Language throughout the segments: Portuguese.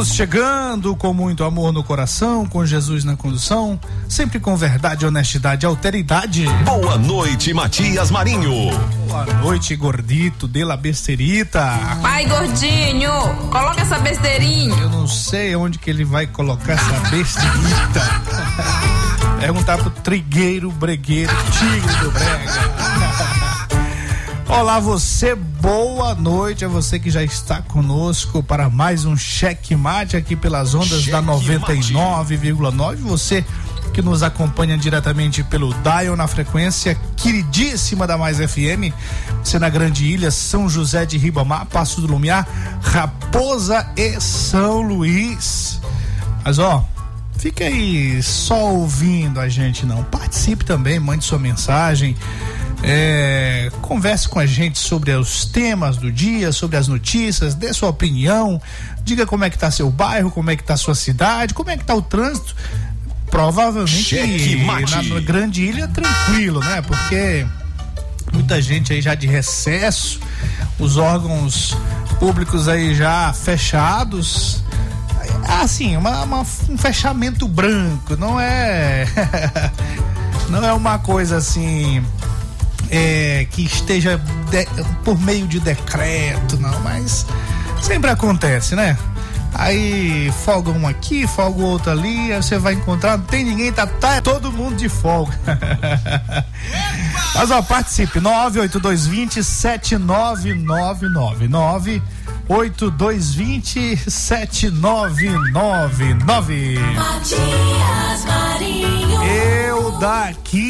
Estamos chegando com muito amor no coração, com Jesus na condução, sempre com verdade, honestidade e alteridade. Boa noite, Matias Marinho. Boa noite, gordito, de la besterita. Pai gordinho, coloca essa besteirinha. Eu não sei onde que ele vai colocar essa besterita. Perguntar pro trigueiro, bregueiro, tigre do brega. Olá, você, boa noite a você que já está conosco para mais um cheque mate aqui pelas ondas da 99,9. Você que nos acompanha diretamente pelo Dial na frequência queridíssima da Mais FM, você na Grande Ilha, São José de Ribamar, Passo do Lumiar, Raposa e São Luís. Mas ó, fica aí só ouvindo a gente não. Participe também, mande sua mensagem. É, converse com a gente sobre os temas do dia, sobre as notícias, dê sua opinião, diga como é que tá seu bairro, como é que tá sua cidade, como é que tá o trânsito. Provavelmente na, na grande ilha tranquilo, né? Porque muita gente aí já de recesso, os órgãos públicos aí já fechados. Assim, uma, uma, um fechamento branco, não é. não é uma coisa assim é, que esteja de, por meio de decreto, não, mas sempre acontece, né? Aí folga um aqui, folga outro ali, aí você vai encontrar, não tem ninguém, tá, tá todo mundo de folga. Mas ó, participe, 98220 7999 8220 7999 Matias Marinho Eu daqui,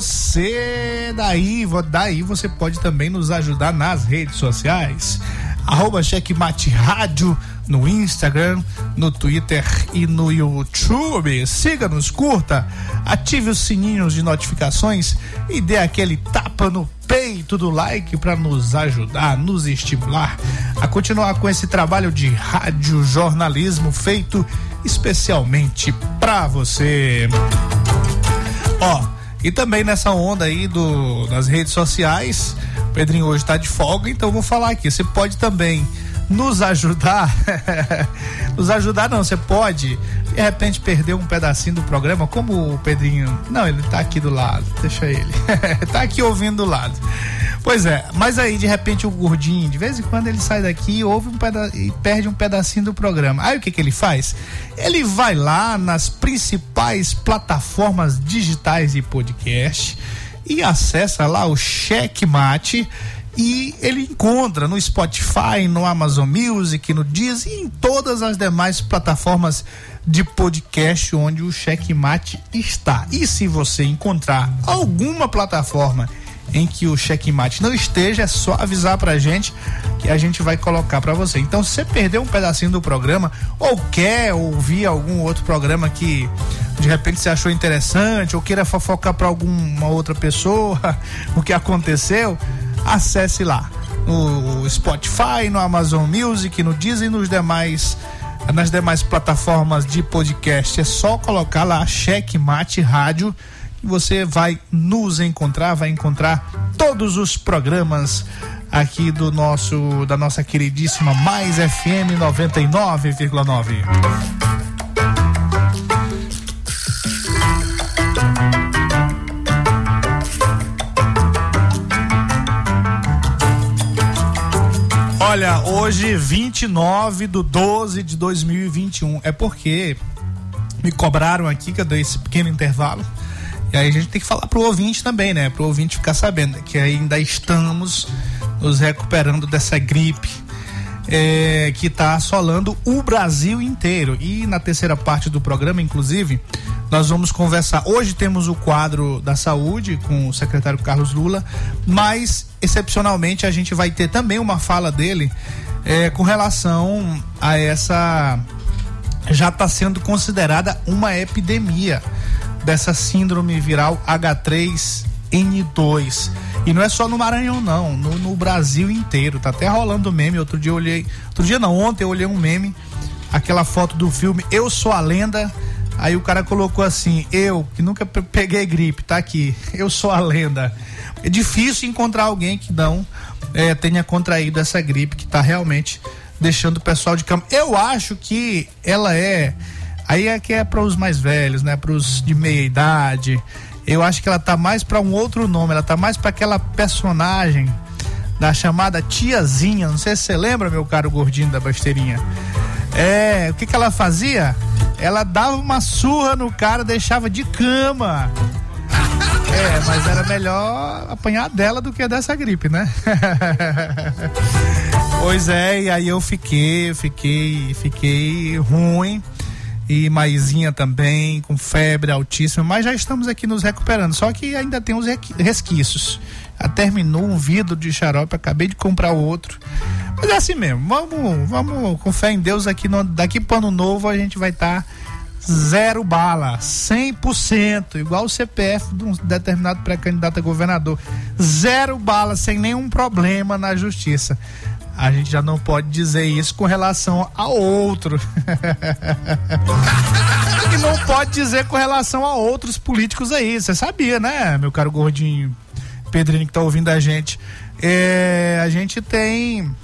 você daí, daí você pode também nos ajudar nas redes sociais arroba Checkmate Rádio no Instagram, no Twitter e no YouTube. Siga-nos, curta, ative os sininhos de notificações e dê aquele tapa no peito do like para nos ajudar, nos estimular a continuar com esse trabalho de rádio jornalismo feito especialmente para você. Ó, e também nessa onda aí do, das redes sociais, Pedrinho hoje está de folga, então vou falar aqui. Você pode também nos ajudar. nos ajudar não, você pode de repente perder um pedacinho do programa, como o Pedrinho. Não, ele tá aqui do lado, deixa ele. tá aqui ouvindo do lado. Pois é, mas aí de repente o gordinho, de vez em quando ele sai daqui ouve um peda e perde um pedacinho do programa. Aí o que que ele faz? Ele vai lá nas principais plataformas digitais de podcast e acessa lá o Checkmate e ele encontra no Spotify, no Amazon Music, no Deezer e em todas as demais plataformas de podcast onde o Checkmate está. E se você encontrar alguma plataforma em que o checkmate não esteja, é só avisar pra gente que a gente vai colocar para você. Então, se você perdeu um pedacinho do programa ou quer ouvir algum outro programa que de repente você achou interessante ou queira fofocar para alguma outra pessoa o que aconteceu, acesse lá no Spotify, no Amazon Music, no Disney e nos demais nas demais plataformas de podcast. É só colocar lá Checkmate Rádio e você vai nos encontrar, vai encontrar todos os programas aqui do nosso da nossa queridíssima Mais FM 99,9. Olha, hoje 29 de 12 de 2021. É porque me cobraram aqui que eu dei esse pequeno intervalo. E aí a gente tem que falar pro ouvinte também, né? Pro ouvinte ficar sabendo que ainda estamos nos recuperando dessa gripe é, que está assolando o Brasil inteiro. E na terceira parte do programa, inclusive, Nós vamos conversar. Hoje temos o quadro da saúde com o secretário Carlos Lula, mas excepcionalmente a gente vai ter também uma fala dele é, com relação a essa já está sendo considerada uma epidemia dessa síndrome viral H3N2. E não é só no Maranhão, não, no, no, Brasil inteiro. Tá até rolando meme. Outro dia eu olhei. Outro dia não, ontem eu olhei um meme, aquela foto do filme Eu Sou a Lenda. Aí o cara colocou assim: Eu, que nunca peguei gripe, tá aqui. Eu sou a lenda. É difícil encontrar alguém que não é, tenha contraído essa gripe que tá realmente deixando o pessoal de cama. Eu acho que ela é. Aí é que é para os mais velhos, né? Para os de meia idade. Eu acho que ela tá mais para um outro nome. Ela tá mais para aquela personagem da chamada tiazinha. Não sei se você lembra, meu caro gordinho da besteirinha. É, o que que ela fazia? Ela dava uma surra no cara, deixava de cama. É, mas era melhor apanhar dela do que dessa gripe, né? pois é, e aí eu fiquei, fiquei, fiquei ruim. E Maisinha também, com febre altíssima, mas já estamos aqui nos recuperando. Só que ainda tem os resquícios. Já terminou um vidro de xarope, acabei de comprar outro. Mas é assim mesmo, vamos, vamos com fé em Deus aqui no, daqui para ano novo a gente vai estar tá zero bala, 100%, igual o CPF de um determinado pré-candidato a governador. Zero bala, sem nenhum problema na justiça. A gente já não pode dizer isso com relação a outro. e não pode dizer com relação a outros políticos aí. Você sabia, né, meu caro gordinho Pedrinho que tá ouvindo a gente? É, a gente tem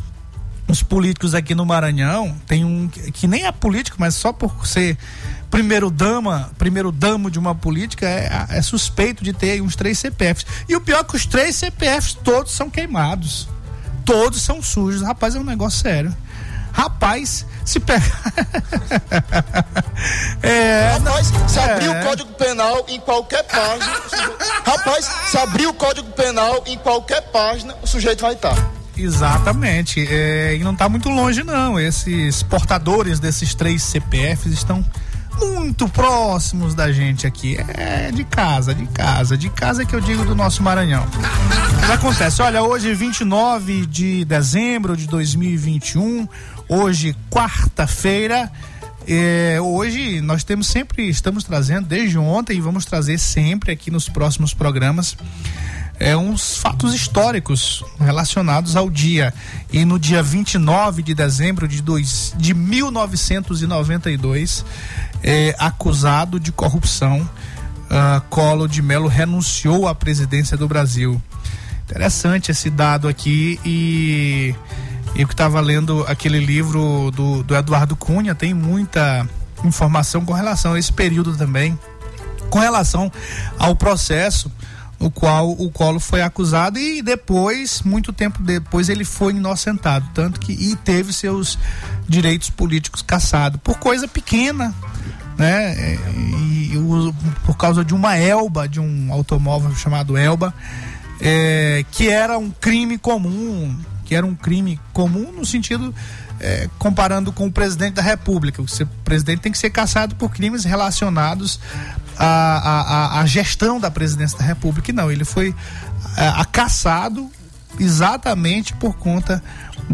os políticos aqui no Maranhão, tem um que nem é político, mas só por ser primeiro dama, primeiro damo de uma política, é, é suspeito de ter uns três CPFs. E o pior é que os três CPFs todos são queimados. Todos são sujos. Rapaz, é um negócio sério. Rapaz, se pega. é, Rapaz, se é. abrir o Código Penal em qualquer página. Rapaz, se abrir o Código Penal em qualquer página, o sujeito vai estar. Exatamente. É, e não está muito longe, não. Esses portadores desses três CPFs estão muito próximos da gente aqui. É de casa, de casa, de casa que eu digo do nosso Maranhão. Mas acontece, olha, hoje 29 de dezembro de 2021, hoje quarta-feira, é, hoje nós temos sempre, estamos trazendo desde ontem e vamos trazer sempre aqui nos próximos programas é, uns fatos históricos relacionados ao dia. E no dia 29 de dezembro de, dois, de 1992, é, acusado de corrupção, uh, Collor de Mello renunciou à presidência do Brasil. Interessante esse dado aqui e eu que estava lendo aquele livro do, do Eduardo Cunha, tem muita informação com relação a esse período também, com relação ao processo no qual o Colo foi acusado e depois, muito tempo depois, ele foi inocentado, tanto que e teve seus direitos políticos cassados por coisa pequena, né? E, e o, por causa de uma Elba, de um automóvel chamado Elba, é, que era um crime comum, que era um crime comum no sentido é, comparando com o presidente da República. O presidente tem que ser caçado por crimes relacionados à, à, à gestão da presidência da República. E não, ele foi é, caçado exatamente por conta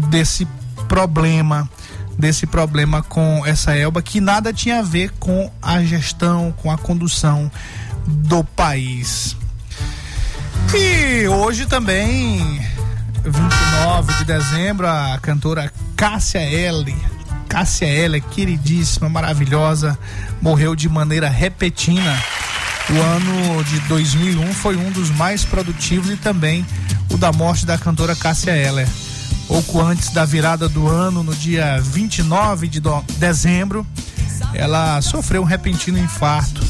desse problema desse problema com essa Elba que nada tinha a ver com a gestão, com a condução do país. E hoje também 29 de dezembro, a cantora Cássia L. Cássia L, queridíssima, maravilhosa, morreu de maneira repentina. O ano de 2001 foi um dos mais produtivos e também o da morte da cantora Cássia Eller. Pouco antes da virada do ano, no dia 29 de dezembro, ela sofreu um repentino infarto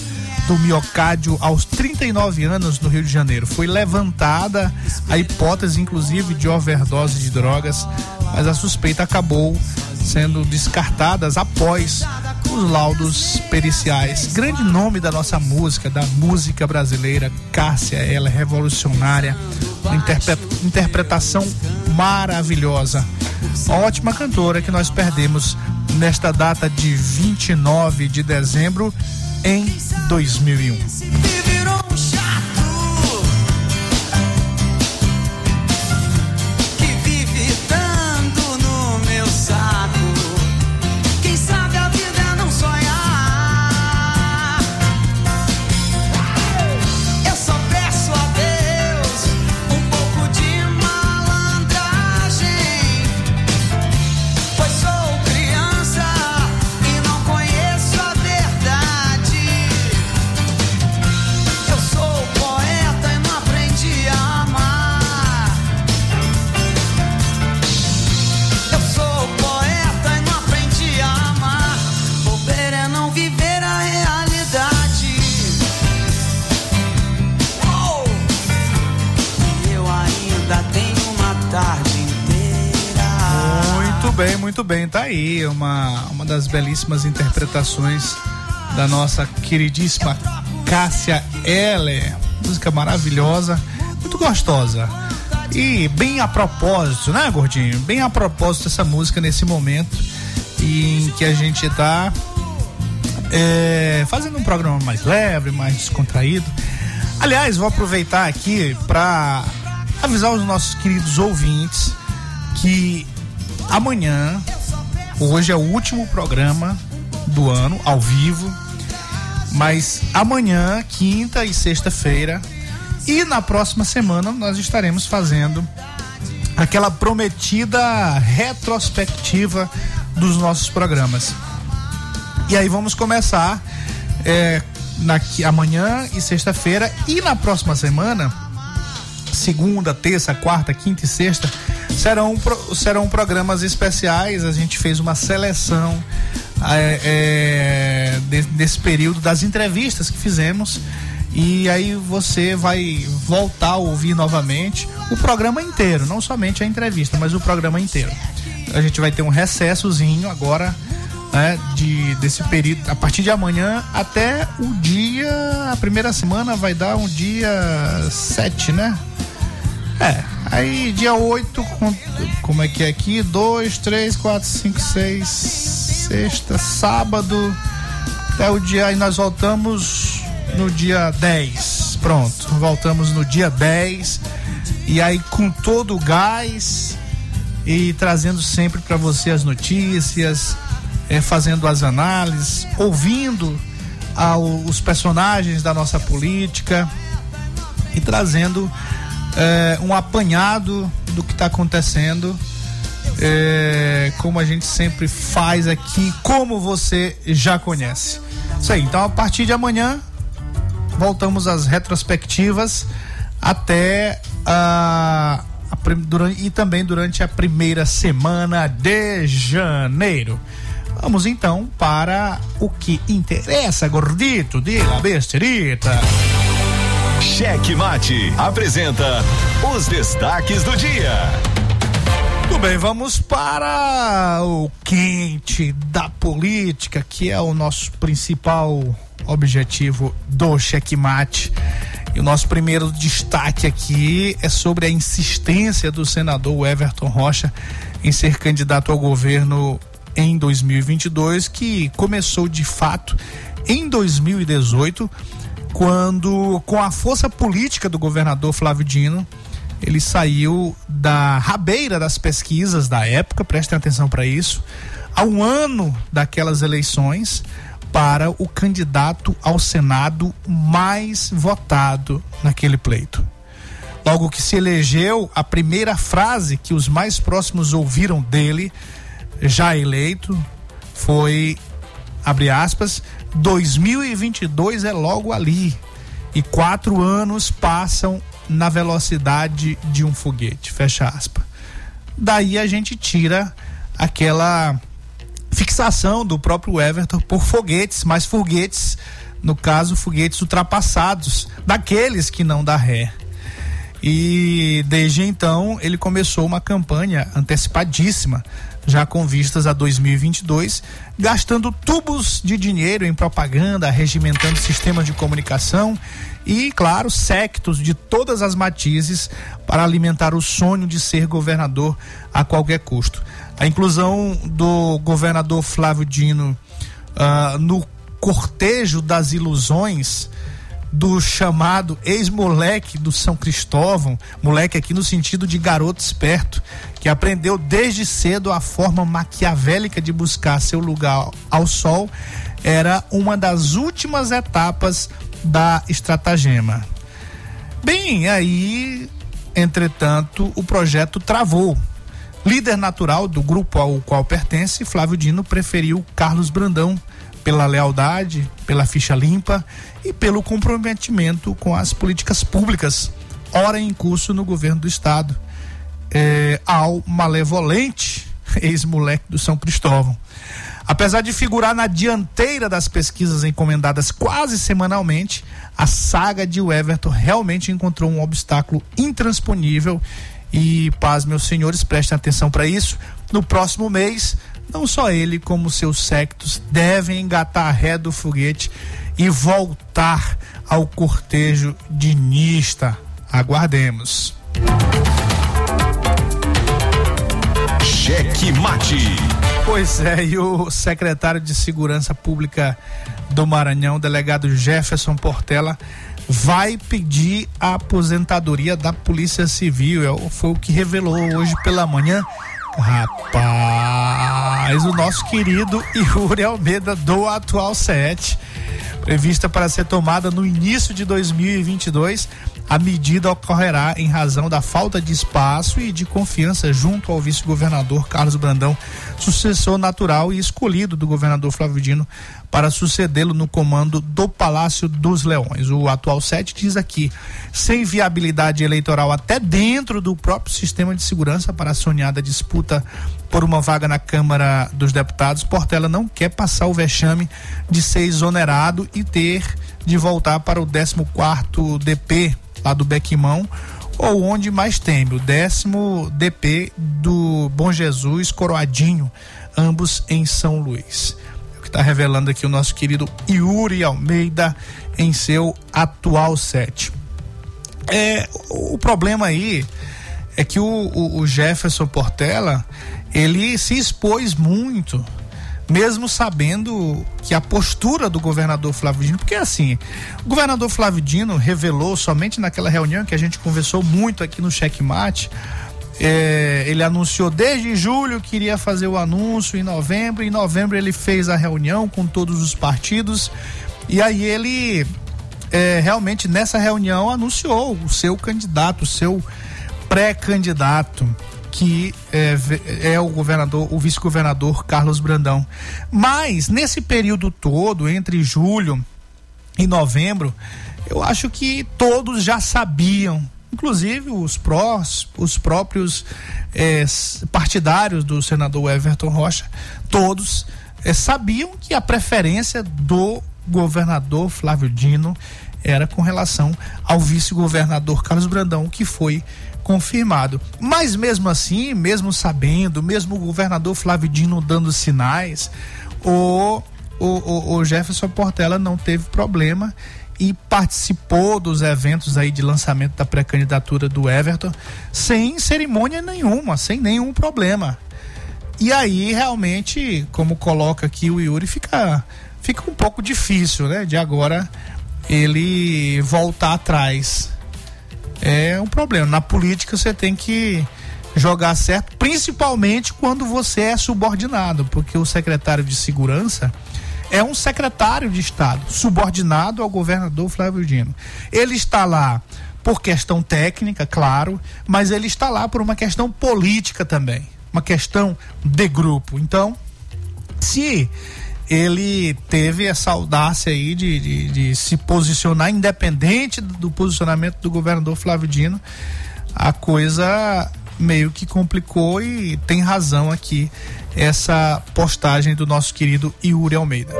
do miocárdio aos 39 anos no Rio de Janeiro. Foi levantada a hipótese, inclusive, de overdose de drogas, mas a suspeita acabou sendo descartada após os laudos periciais. Grande nome da nossa música, da música brasileira, Cássia, ela é revolucionária, uma interpretação maravilhosa. Uma ótima cantora que nós perdemos nesta data de 29 de dezembro em 2001. Bem, muito bem. Tá aí uma, uma das belíssimas interpretações da nossa queridíssima Cássia Eller. Música maravilhosa, muito gostosa. E bem a propósito, né, gordinho? Bem a propósito essa música nesse momento em que a gente tá é, fazendo um programa mais leve, mais descontraído. Aliás, vou aproveitar aqui para avisar os nossos queridos ouvintes que amanhã, hoje é o último programa do ano, ao vivo. Mas amanhã, quinta e sexta-feira, e na próxima semana nós estaremos fazendo aquela prometida retrospectiva dos nossos programas. E aí vamos começar é, na, amanhã e sexta-feira e na próxima semana, segunda, terça, quarta, quinta e sexta, serão, serão programas especiais. A gente fez uma seleção é, é, desse período das entrevistas que fizemos. E aí você vai voltar a ouvir novamente o programa inteiro, não somente a entrevista, mas o programa inteiro. A gente vai ter um recessozinho agora, né, de, desse período, a partir de amanhã até o dia, a primeira semana vai dar um dia 7, né? É, Aí dia 8, como é que é aqui? 2, 3, 4, 5, 6, sexta, sábado. Até o dia. Aí nós voltamos no dia 10. Pronto, voltamos no dia 10. E aí com todo o gás e trazendo sempre para você as notícias, é, fazendo as análises, ouvindo ah, os personagens da nossa política e trazendo é, um apanhado do que está acontecendo, é, como a gente sempre faz aqui, como você já conhece. Isso aí, então a partir de amanhã voltamos às retrospectivas até a, a durante, e também durante a primeira semana de janeiro. Vamos então para o que interessa, gordito de la besterita. Cheque Mate apresenta os destaques do dia. Tudo bem, vamos para o quente da política, que é o nosso principal objetivo do Cheque Mate. E o nosso primeiro destaque aqui é sobre a insistência do senador Everton Rocha em ser candidato ao governo em 2022, que começou de fato em 2018 quando, com a força política do governador Flávio Dino, ele saiu da rabeira das pesquisas da época, prestem atenção para isso, a um ano daquelas eleições, para o candidato ao Senado mais votado naquele pleito. Logo que se elegeu, a primeira frase que os mais próximos ouviram dele, já eleito, foi abre aspas, 2022 é logo ali. E quatro anos passam na velocidade de um foguete. Fecha aspas. Daí a gente tira aquela fixação do próprio Everton por foguetes, mas foguetes, no caso, foguetes ultrapassados, daqueles que não dá ré. E desde então ele começou uma campanha antecipadíssima já com vistas a 2022, gastando tubos de dinheiro em propaganda, regimentando sistemas de comunicação e, claro, sectos de todas as matizes para alimentar o sonho de ser governador a qualquer custo. A inclusão do governador Flávio Dino uh, no cortejo das ilusões do chamado ex-moleque do São Cristóvão, moleque aqui no sentido de garoto esperto, que aprendeu desde cedo a forma maquiavélica de buscar seu lugar ao sol, era uma das últimas etapas da estratagema. Bem, aí, entretanto, o projeto travou. Líder natural do grupo ao qual pertence, Flávio Dino preferiu Carlos Brandão pela lealdade, pela ficha limpa e pelo comprometimento com as políticas públicas, ora em curso no governo do estado, é, ao malevolente ex-moleque do São Cristóvão. Apesar de figurar na dianteira das pesquisas encomendadas quase semanalmente, a saga de Everton realmente encontrou um obstáculo intransponível e, paz, meus senhores, prestem atenção para isso. No próximo mês, não só ele, como seus sectos devem engatar a ré do foguete e voltar ao cortejo dinista. Aguardemos. Cheque mate. Pois é, e o secretário de Segurança Pública do Maranhão, delegado Jefferson Portela, vai pedir a aposentadoria da Polícia Civil. É foi o que revelou hoje pela manhã. Rapaz, o nosso querido Yuri Almeida do atual 7, prevista para ser tomada no início de 2022 a medida ocorrerá em razão da falta de espaço e de confiança junto ao vice-governador Carlos Brandão, sucessor natural e escolhido do governador Flávio Dino para sucedê-lo no comando do Palácio dos Leões. O atual sete diz aqui, sem viabilidade eleitoral até dentro do próprio sistema de segurança para a sonhada disputa por uma vaga na Câmara dos Deputados, Portela não quer passar o vexame de ser exonerado e ter de voltar para o 14 quarto DP lá do Bequimão, ou onde mais teme, o décimo DP do Bom Jesus Coroadinho, ambos em São Luís. O que está revelando aqui o nosso querido Yuri Almeida em seu atual set. É, o problema aí é que o, o, o Jefferson Portela ele se expôs muito mesmo sabendo que a postura do governador Flávio Dino, porque assim, o governador Flávio Dino revelou somente naquela reunião que a gente conversou muito aqui no checkmate, é, ele anunciou desde julho que iria fazer o anúncio em novembro, em novembro ele fez a reunião com todos os partidos e aí ele é, realmente nessa reunião anunciou o seu candidato, o seu pré-candidato que é, é o governador, o vice-governador Carlos Brandão. Mas nesse período todo, entre julho e novembro, eu acho que todos já sabiam, inclusive os prós, os próprios é, partidários do senador Everton Rocha, todos é, sabiam que a preferência do governador Flávio Dino era com relação ao vice-governador Carlos Brandão, que foi confirmado. Mas mesmo assim, mesmo sabendo, mesmo o governador Flávio Dino dando sinais, o, o, o, Jefferson Portela não teve problema e participou dos eventos aí de lançamento da pré-candidatura do Everton sem cerimônia nenhuma, sem nenhum problema. E aí realmente, como coloca aqui o Yuri, fica fica um pouco difícil, né, de agora ele voltar atrás é um problema. Na política você tem que jogar certo, principalmente quando você é subordinado, porque o secretário de segurança é um secretário de Estado, subordinado ao governador Flávio Dino. Ele está lá por questão técnica, claro, mas ele está lá por uma questão política também, uma questão de grupo. Então, se ele teve essa audácia aí de, de, de, se posicionar independente do posicionamento do governador Flávio Dino. A coisa meio que complicou e tem razão aqui essa postagem do nosso querido Yuri Almeida.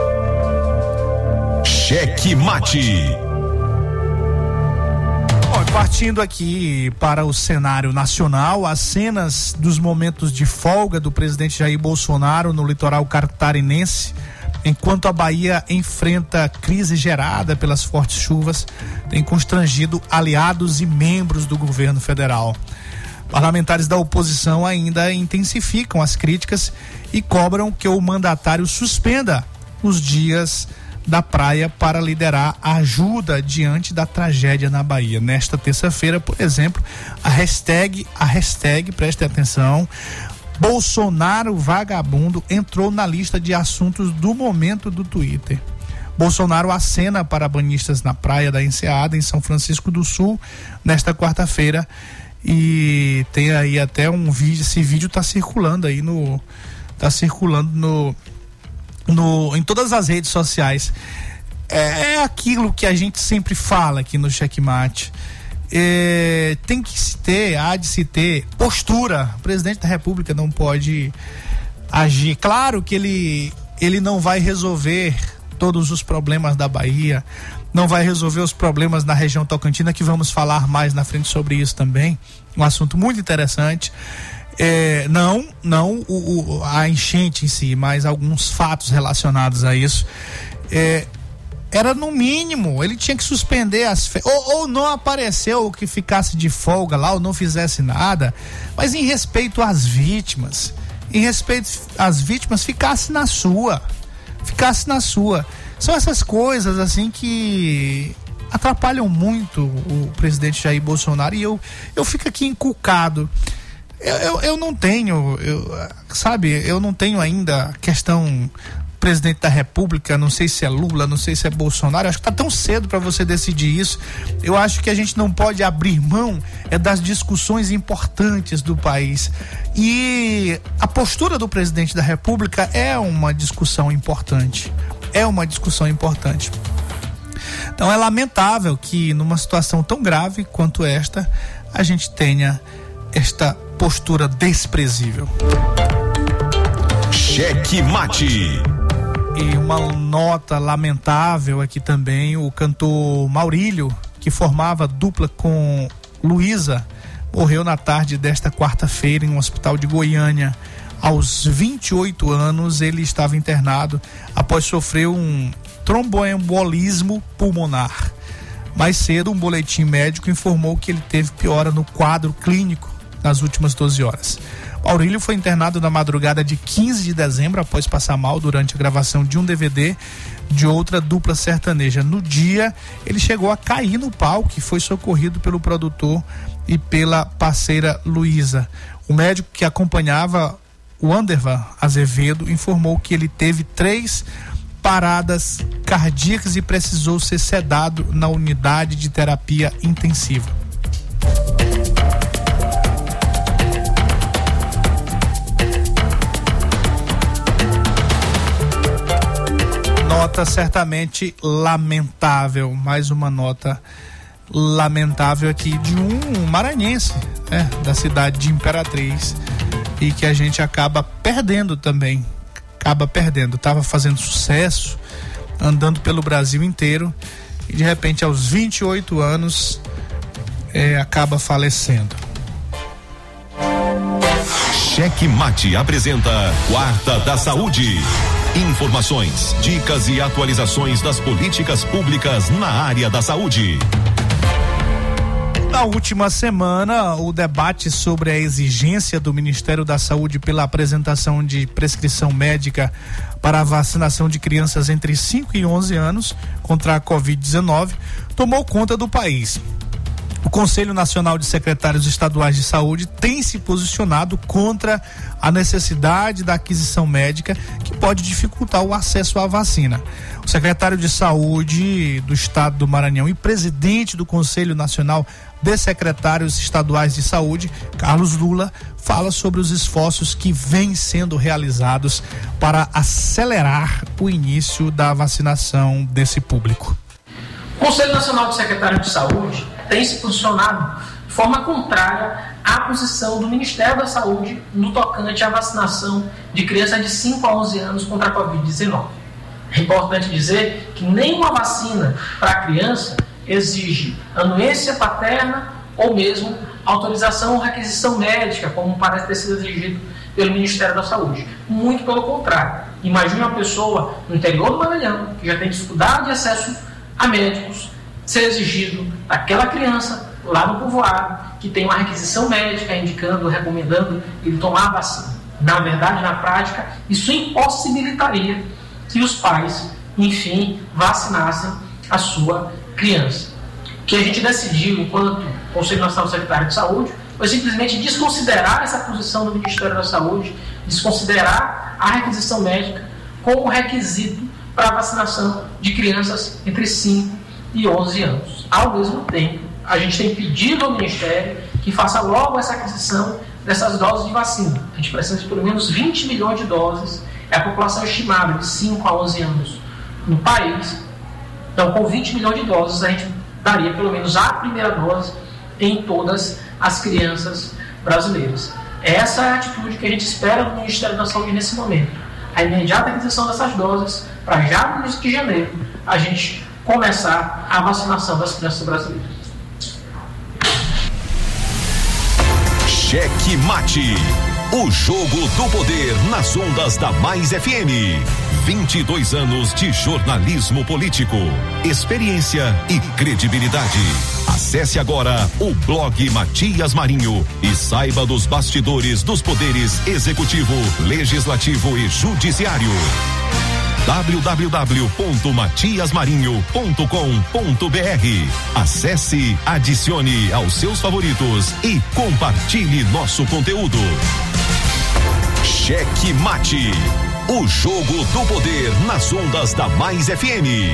Cheque mate. Bom, partindo aqui para o cenário nacional, as cenas dos momentos de folga do presidente Jair Bolsonaro no litoral catarinense enquanto a Bahia enfrenta crise gerada pelas fortes chuvas, tem constrangido aliados e membros do governo federal. Parlamentares da oposição ainda intensificam as críticas e cobram que o mandatário suspenda os dias da praia para liderar a ajuda diante da tragédia na Bahia. Nesta terça-feira, por exemplo, a hashtag, a hashtag, preste atenção, Bolsonaro vagabundo entrou na lista de assuntos do momento do Twitter. Bolsonaro acena para banhistas na praia da Enseada, em São Francisco do Sul, nesta quarta-feira. E tem aí até um vídeo, esse vídeo está circulando aí no. tá circulando no, no, em todas as redes sociais. É, é aquilo que a gente sempre fala aqui no Checkmate. É, tem que se ter, há de se ter postura. O presidente da República não pode agir. Claro que ele, ele não vai resolver todos os problemas da Bahia, não vai resolver os problemas na região Tocantina, que vamos falar mais na frente sobre isso também. Um assunto muito interessante. É, não, não o, o, a enchente em si, mas alguns fatos relacionados a isso. É, era no mínimo, ele tinha que suspender as fe... ou, ou não apareceu que ficasse de folga lá ou não fizesse nada, mas em respeito às vítimas, em respeito às vítimas, ficasse na sua ficasse na sua. São essas coisas assim que atrapalham muito o presidente Jair Bolsonaro e eu, eu fico aqui encucado. Eu, eu, eu não tenho, eu, sabe, eu não tenho ainda questão presidente da República, não sei se é Lula, não sei se é Bolsonaro, acho que está tão cedo para você decidir isso. Eu acho que a gente não pode abrir mão é das discussões importantes do país. E a postura do presidente da República é uma discussão importante. É uma discussão importante. Então é lamentável que numa situação tão grave quanto esta, a gente tenha esta postura desprezível. Cheque mate. E uma nota lamentável aqui também, o cantor Maurílio, que formava dupla com Luísa, morreu na tarde desta quarta-feira em um hospital de Goiânia. Aos 28 anos, ele estava internado após sofrer um tromboembolismo pulmonar. Mais cedo, um boletim médico informou que ele teve piora no quadro clínico nas últimas 12 horas. Aurílio foi internado na madrugada de 15 de dezembro após passar mal durante a gravação de um DVD de outra dupla sertaneja. No dia, ele chegou a cair no palco e foi socorrido pelo produtor e pela parceira Luísa. O médico que acompanhava o Andervan Azevedo informou que ele teve três paradas cardíacas e precisou ser sedado na unidade de terapia intensiva. Nota certamente lamentável, mais uma nota lamentável aqui de um maranhense, né, da cidade de Imperatriz, e que a gente acaba perdendo também, acaba perdendo. Tava fazendo sucesso, andando pelo Brasil inteiro, e de repente aos 28 anos é, acaba falecendo. Cheque Mate apresenta Quarta da Saúde. Informações, dicas e atualizações das políticas públicas na área da saúde. Na última semana, o debate sobre a exigência do Ministério da Saúde pela apresentação de prescrição médica para a vacinação de crianças entre 5 e 11 anos contra a Covid-19 tomou conta do país. O Conselho Nacional de Secretários Estaduais de Saúde tem se posicionado contra a necessidade da aquisição médica que pode dificultar o acesso à vacina. O secretário de Saúde do Estado do Maranhão e presidente do Conselho Nacional de Secretários Estaduais de Saúde, Carlos Lula, fala sobre os esforços que vêm sendo realizados para acelerar o início da vacinação desse público. O Conselho Nacional de Secretários de Saúde tem se posicionado de forma contrária à posição do Ministério da Saúde no tocante à vacinação de crianças de 5 a 11 anos contra a Covid-19. É importante dizer que nenhuma vacina para criança exige anuência paterna ou mesmo autorização ou requisição médica, como parece ter sido exigido pelo Ministério da Saúde. Muito pelo contrário. Imagine uma pessoa no interior do Maranhão que já tem dificuldade de acesso a médicos, ser exigido daquela criança lá no povoado que tem uma requisição médica indicando, recomendando ele tomar a vacina. Na verdade, na prática, isso impossibilitaria que os pais enfim, vacinassem a sua criança. O que a gente decidiu, enquanto Conselho Nacional Secretário de Saúde, foi simplesmente desconsiderar essa posição do Ministério da Saúde, desconsiderar a requisição médica como requisito para a vacinação de crianças entre 5 e 11 anos. Ao mesmo tempo, a gente tem pedido ao Ministério que faça logo essa aquisição dessas doses de vacina. A gente precisa de pelo menos 20 milhões de doses, é a população estimada de 5 a 11 anos no país. Então, com 20 milhões de doses, a gente daria pelo menos a primeira dose em todas as crianças brasileiras. Essa é a atitude que a gente espera do Ministério da Saúde nesse momento. A imediata aquisição dessas doses, para já no início de janeiro, a gente começar a vacinação das crianças brasileiras. Cheque Mate. O jogo do poder nas ondas da Mais FM. 22 anos de jornalismo político, experiência e credibilidade. Acesse agora o blog Matias Marinho e saiba dos bastidores dos poderes executivo, legislativo e judiciário www.matiasmarinho.com.br. Acesse, adicione aos seus favoritos e compartilhe nosso conteúdo. Cheque Mate. O jogo do poder nas ondas da Mais FM.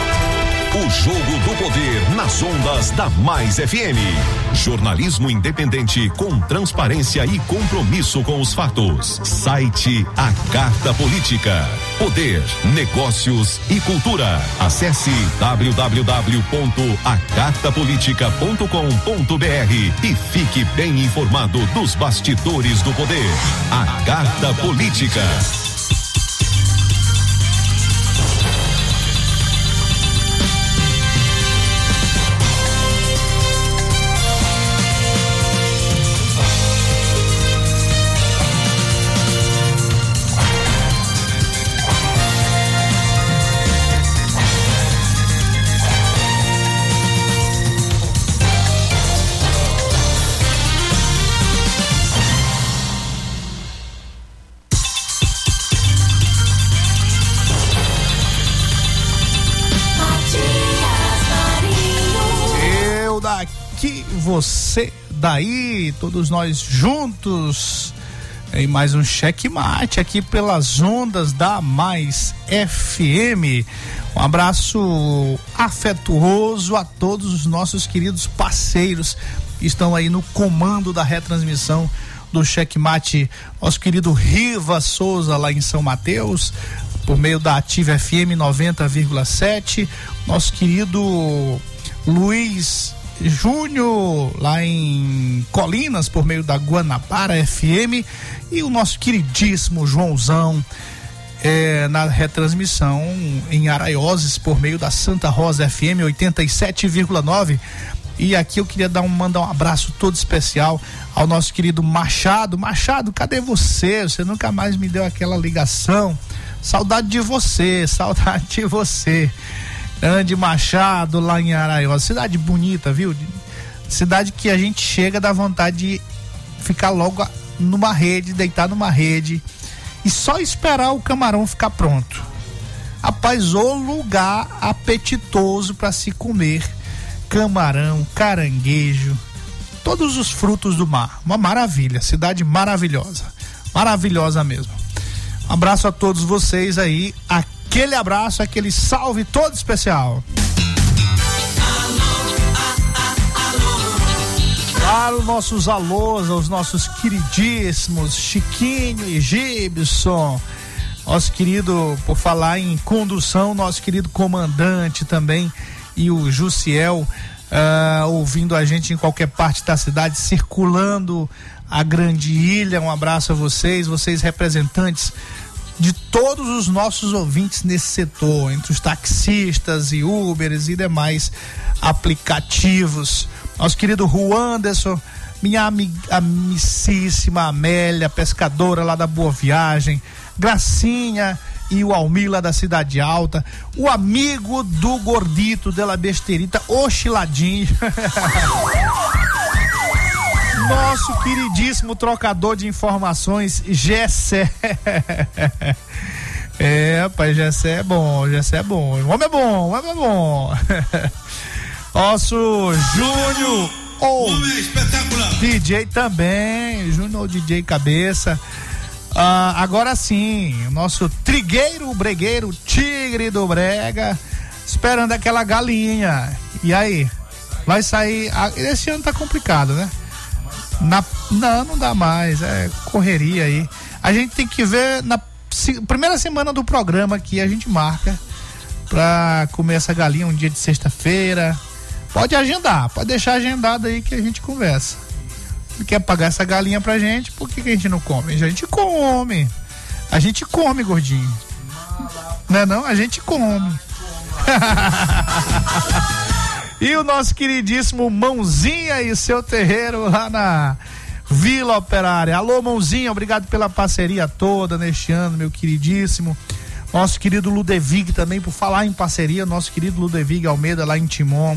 O Jogo do Poder nas ondas da Mais FM. Jornalismo independente com transparência e compromisso com os fatos. Site A Carta Política. Poder, negócios e cultura. Acesse www.acartapolitica.com.br e fique bem informado dos bastidores do poder. A Carta Política. Você daí, todos nós juntos em mais um checkmate aqui pelas ondas da Mais FM. Um abraço afetuoso a todos os nossos queridos parceiros que estão aí no comando da retransmissão do checkmate. Nosso querido Riva Souza lá em São Mateus, por meio da Ativa FM 90,7. Nosso querido Luiz Júnior, lá em Colinas, por meio da Guanabara FM, e o nosso queridíssimo Joãozão. É, na retransmissão em Araioses por meio da Santa Rosa FM 87,9. E aqui eu queria dar um, mandar um abraço todo especial ao nosso querido Machado. Machado, cadê você? Você nunca mais me deu aquela ligação. Saudade de você, saudade de você. Grande Machado, lá em Araiós. Cidade bonita, viu? Cidade que a gente chega da vontade de ficar logo numa rede, deitar numa rede e só esperar o camarão ficar pronto. Rapaz, o lugar apetitoso para se comer camarão, caranguejo, todos os frutos do mar. Uma maravilha, cidade maravilhosa. Maravilhosa mesmo. Um abraço a todos vocês aí. Aqui Aquele abraço, aquele salve todo especial. Claro, nossos alôs, aos nossos queridíssimos Chiquinho e Gibson. Nosso querido, por falar em condução, nosso querido comandante também e o Jussiel uh, ouvindo a gente em qualquer parte da cidade, circulando a grande ilha. Um abraço a vocês, vocês representantes de todos os nossos ouvintes nesse setor, entre os taxistas e Ubers e demais aplicativos. Nosso querido Juan Anderson, minha amicíssima Amélia, pescadora lá da Boa Viagem, Gracinha e o Almila da Cidade Alta, o amigo do gordito de la besterita, Oxiladinho. Nosso queridíssimo trocador de informações, Gessé. É, rapaz, Gessé é bom, Gessé é bom. O homem é bom, o homem é bom. Nosso Júnior ou é DJ também, Júnior DJ Cabeça. Ah, agora sim, nosso trigueiro, bregueiro, tigre do brega, esperando aquela galinha. E aí? Vai sair. Esse ano tá complicado, né? Na, não, não dá mais. É correria aí. A gente tem que ver na se, primeira semana do programa aqui, a gente marca pra comer essa galinha um dia de sexta-feira. Pode agendar, pode deixar agendado aí que a gente conversa quer pagar essa galinha pra gente, por que, que a gente não come? A gente come. A gente come, gordinho. Não é não? A gente come. e o nosso queridíssimo Mãozinha e seu terreiro lá na Vila Operária. Alô, Mãozinha, obrigado pela parceria toda neste ano, meu queridíssimo. Nosso querido Ludevig também, por falar em parceria, nosso querido Ludevig Almeida lá em Timon.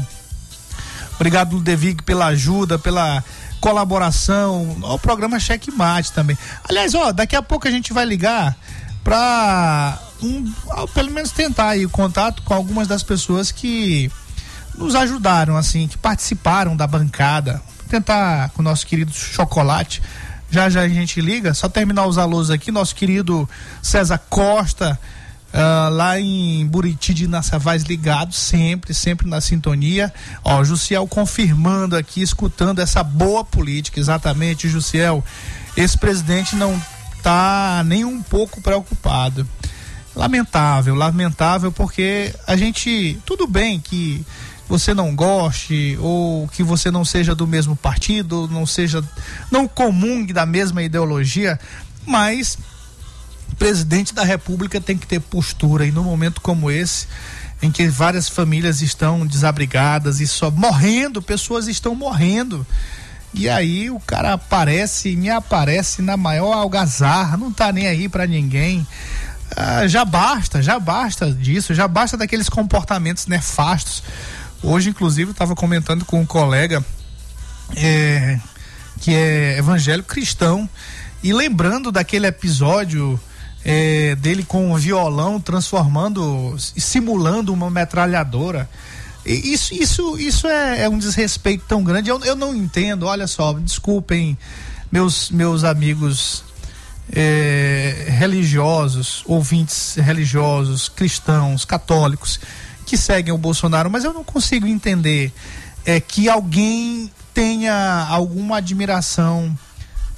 Obrigado, Ludevig, pela ajuda, pela colaboração, o programa Cheque Mate também. Aliás, ó, daqui a pouco a gente vai ligar para um, pelo menos tentar aí o contato com algumas das pessoas que nos ajudaram, assim, que participaram da bancada. Tentar com o nosso querido Chocolate. Já já a gente liga, só terminar os alôs aqui, nosso querido César Costa, Uh, lá em Buriti de Nassavaz ligado sempre, sempre na sintonia. Ó, Jussiel confirmando aqui, escutando essa boa política, exatamente, Jussiel. Esse presidente não tá nem um pouco preocupado. Lamentável, lamentável, porque a gente, tudo bem que você não goste ou que você não seja do mesmo partido, não seja, não comungue da mesma ideologia, mas presidente da República tem que ter postura e no momento como esse, em que várias famílias estão desabrigadas e só morrendo, pessoas estão morrendo. E aí o cara aparece, me aparece na maior algazarra, não tá nem aí para ninguém. Ah, já basta, já basta disso, já basta daqueles comportamentos nefastos. Hoje, inclusive, estava comentando com um colega é, que é evangélico cristão e lembrando daquele episódio é, dele com um violão transformando, simulando uma metralhadora. Isso, isso, isso é, é, um desrespeito tão grande. Eu, eu não entendo. Olha só, desculpem meus meus amigos é, religiosos, ouvintes religiosos, cristãos, católicos que seguem o Bolsonaro, mas eu não consigo entender é, que alguém tenha alguma admiração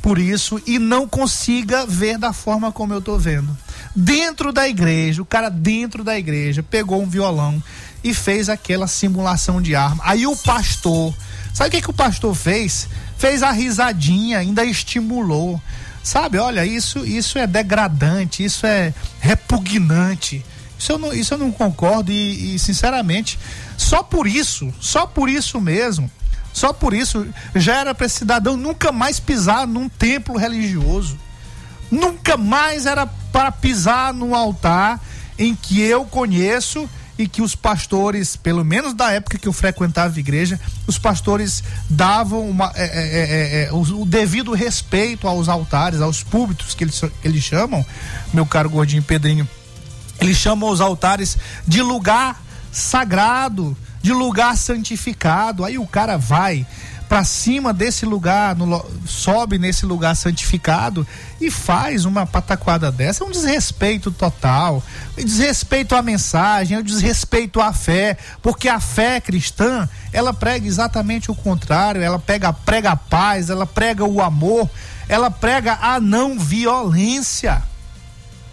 por isso e não consiga ver da forma como eu tô vendo. Dentro da igreja, o cara dentro da igreja pegou um violão e fez aquela simulação de arma. Aí o pastor, sabe o que que o pastor fez? Fez a risadinha, ainda estimulou. Sabe, olha, isso isso é degradante, isso é repugnante. Isso eu não, isso eu não concordo e, e sinceramente, só por isso, só por isso mesmo, só por isso já era para esse cidadão nunca mais pisar num templo religioso. Nunca mais era para pisar num altar em que eu conheço e que os pastores, pelo menos da época que eu frequentava a igreja, os pastores davam uma, é, é, é, o, o, devido respeito aos altares, aos púlpitos que eles, eles chamam, meu caro gordinho Pedrinho, eles chamam os altares de lugar sagrado, de lugar santificado. Aí o cara vai para cima desse lugar, no, sobe nesse lugar santificado e faz uma pataquada dessa. É um desrespeito total. Desrespeito à mensagem, é um desrespeito à fé, porque a fé cristã, ela prega exatamente o contrário. Ela pega, prega a paz, ela prega o amor, ela prega a não violência.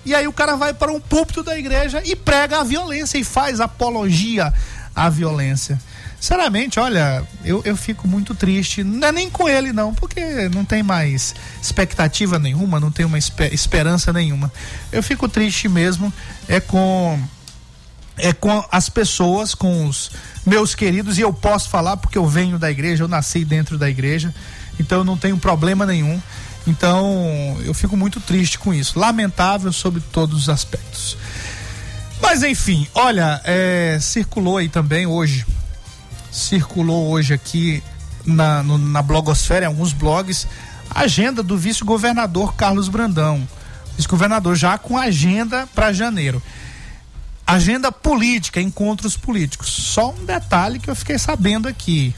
E aí o cara vai para um púlpito da igreja e prega a violência e faz apologia à violência. Sinceramente, olha, eu, eu fico muito triste. Não é nem com ele, não, porque não tem mais expectativa nenhuma, não tem uma esperança nenhuma. Eu fico triste mesmo é com é com as pessoas, com os meus queridos, e eu posso falar porque eu venho da igreja, eu nasci dentro da igreja, então eu não tenho problema nenhum. Então eu fico muito triste com isso. Lamentável sobre todos os aspectos. Mas enfim, olha, é, circulou aí também hoje, circulou hoje aqui na, no, na blogosfera, em alguns blogs, a agenda do vice-governador Carlos Brandão. Vice-governador já com agenda para janeiro. Agenda política, encontros políticos. Só um detalhe que eu fiquei sabendo aqui.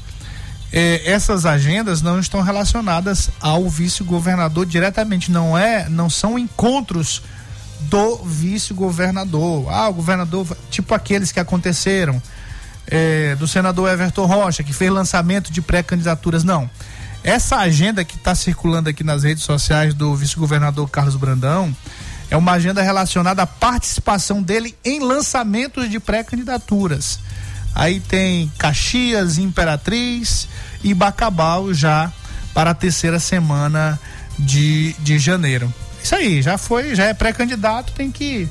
É, essas agendas não estão relacionadas ao vice-governador diretamente, não é, não são encontros do vice-governador. Ah, o governador, tipo aqueles que aconteceram é, do senador Everton Rocha, que fez lançamento de pré-candidaturas. Não. Essa agenda que está circulando aqui nas redes sociais do vice-governador Carlos Brandão é uma agenda relacionada à participação dele em lançamentos de pré-candidaturas. Aí tem Caxias, Imperatriz e Bacabal já para a terceira semana de, de janeiro. Isso aí, já foi, já é pré-candidato, tem que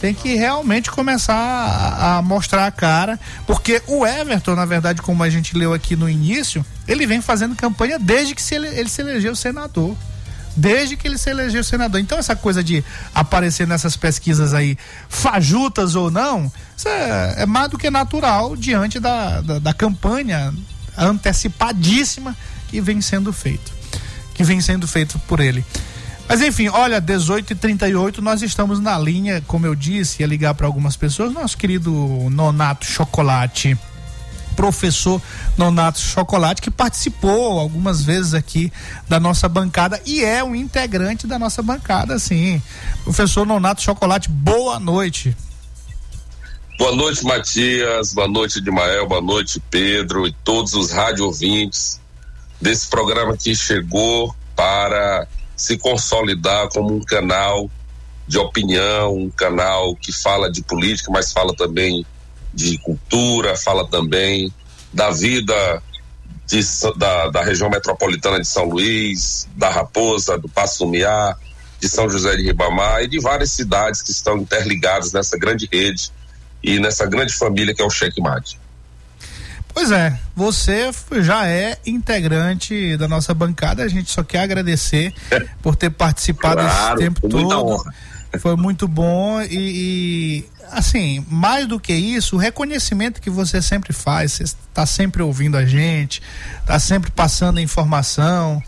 tem que realmente começar a, a, mostrar a cara, porque o Everton, na verdade, como a gente leu aqui no início, ele vem fazendo campanha desde que se ele, ele se elegeu senador desde que ele se elegeu senador. Então, essa coisa de aparecer nessas pesquisas aí, fajutas ou não, é, é mais do que natural diante da, da, da campanha antecipadíssima que vem sendo feito. Que vem sendo feito por ele. Mas enfim, olha, 18 e 38 nós estamos na linha, como eu disse, ia ligar para algumas pessoas, nosso querido Nonato Chocolate professor Nonato Chocolate, que participou algumas vezes aqui da nossa bancada e é um integrante da nossa bancada, sim. Professor Nonato Chocolate, boa noite. Boa noite, Matias. Boa noite, Dimael. Boa noite, Pedro e todos os rádio ouvintes desse programa que chegou para se consolidar como um canal de opinião, um canal que fala de política, mas fala também de cultura, fala também da vida de, da, da região metropolitana de São Luís, da Raposa, do Passo Lumiar, de São José de Ribamar e de várias cidades que estão interligadas nessa grande rede e nessa grande família que é o Checkmate. Pois é, você já é integrante da nossa bancada, a gente só quer agradecer por ter participado claro, esse tempo todo. Foi muito bom e, e assim, mais do que isso, o reconhecimento que você sempre faz, você está sempre ouvindo a gente, está sempre passando informação.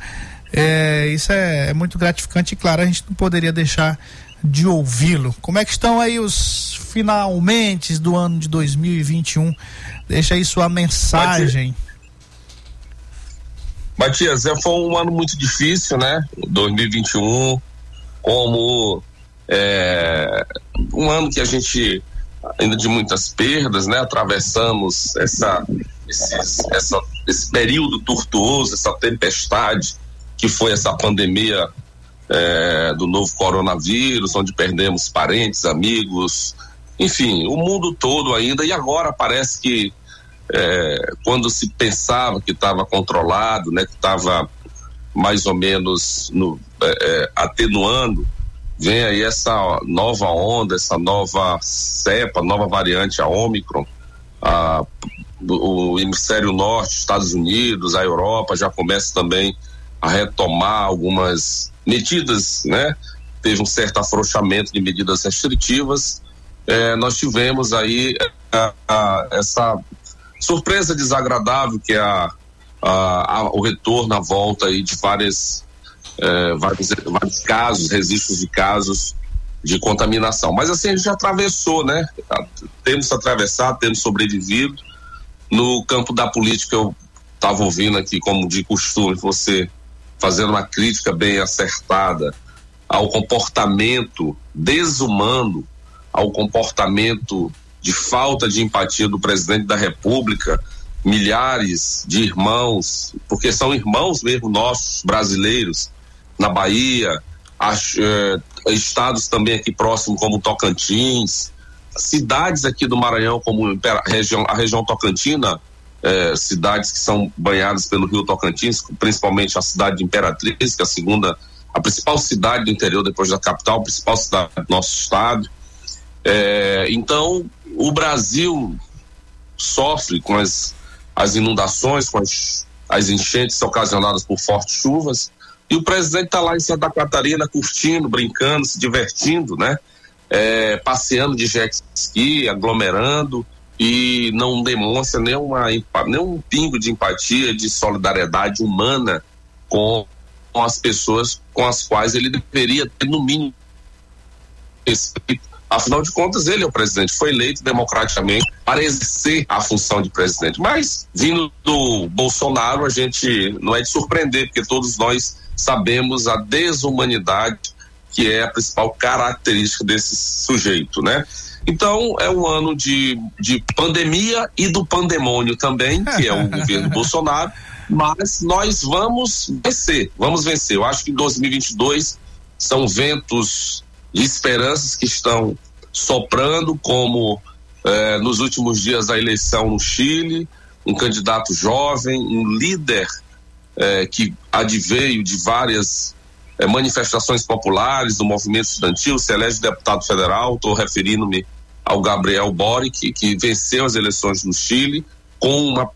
É, isso é, é, muito gratificante e claro, a gente não poderia deixar de ouvi-lo. Como é que estão aí os finalmente do ano de 2021? Deixa aí sua mensagem. Matias, é, foi um ano muito difícil, né? 2021, como é, um ano que a gente ainda de muitas perdas, né? Atravessamos essa, esses, essa, esse período tortuoso, essa tempestade que foi essa pandemia é, do novo coronavírus, onde perdemos parentes, amigos, enfim, o mundo todo ainda. E agora parece que é, quando se pensava que estava controlado, né, que estava mais ou menos no, é, é atenuando, vem aí essa nova onda, essa nova cepa, nova variante, a Omicron, a, o hemisfério norte, Estados Unidos, a Europa já começa também a retomar algumas medidas, né? Teve um certo afrouxamento de medidas restritivas. É, nós tivemos aí a, a, essa surpresa desagradável que é a, o retorno, a volta aí de várias é, vários, vários casos, registros de casos de contaminação. Mas assim, a gente atravessou, né? Temos atravessado, temos sobrevivido. No campo da política, eu estava ouvindo aqui, como de costume, você fazendo uma crítica bem acertada ao comportamento desumano, ao comportamento de falta de empatia do presidente da República, milhares de irmãos, porque são irmãos mesmo nossos, brasileiros, na Bahia, as, eh, estados também aqui próximos como Tocantins, cidades aqui do Maranhão como a região, a região Tocantina, é, cidades que são banhadas pelo Rio Tocantins, principalmente a cidade de Imperatriz, que é a segunda, a principal cidade do interior depois da capital, a principal cidade do nosso estado. É, então, o Brasil sofre com as, as inundações, com as, as enchentes ocasionadas por fortes chuvas, e o presidente está lá em Santa Catarina curtindo, brincando, se divertindo, né? É, passeando de jet ski, aglomerando, e não demonstra nenhuma, nenhum pingo de empatia, de solidariedade humana com, com as pessoas com as quais ele deveria ter, no mínimo, respeito. Afinal de contas, ele é o presidente, foi eleito democraticamente para exercer a função de presidente. Mas, vindo do Bolsonaro, a gente não é de surpreender, porque todos nós sabemos a desumanidade que é a principal característica desse sujeito, né? Então, é um ano de, de pandemia e do pandemônio também, que é o governo Bolsonaro, mas nós vamos vencer, vamos vencer. Eu acho que 2022 são ventos de esperanças que estão soprando, como eh, nos últimos dias da eleição no Chile, um candidato jovem, um líder eh, que adveio de várias é, manifestações populares do movimento estudantil, se elege deputado federal, estou referindo-me ao Gabriel Boric, que venceu as eleições no Chile, com uma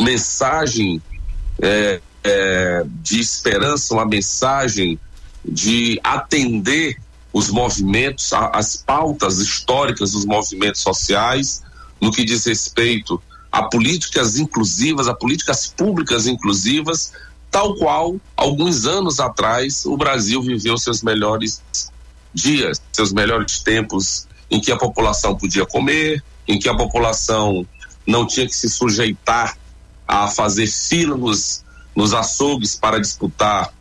mensagem é, é, de esperança, uma mensagem de atender os movimentos, a, as pautas históricas dos movimentos sociais, no que diz respeito a políticas inclusivas, a políticas públicas inclusivas, tal qual alguns anos atrás o Brasil viveu seus melhores dias, seus melhores tempos em que a população podia comer, em que a população não tinha que se sujeitar a fazer fila nos, nos açougues para disputar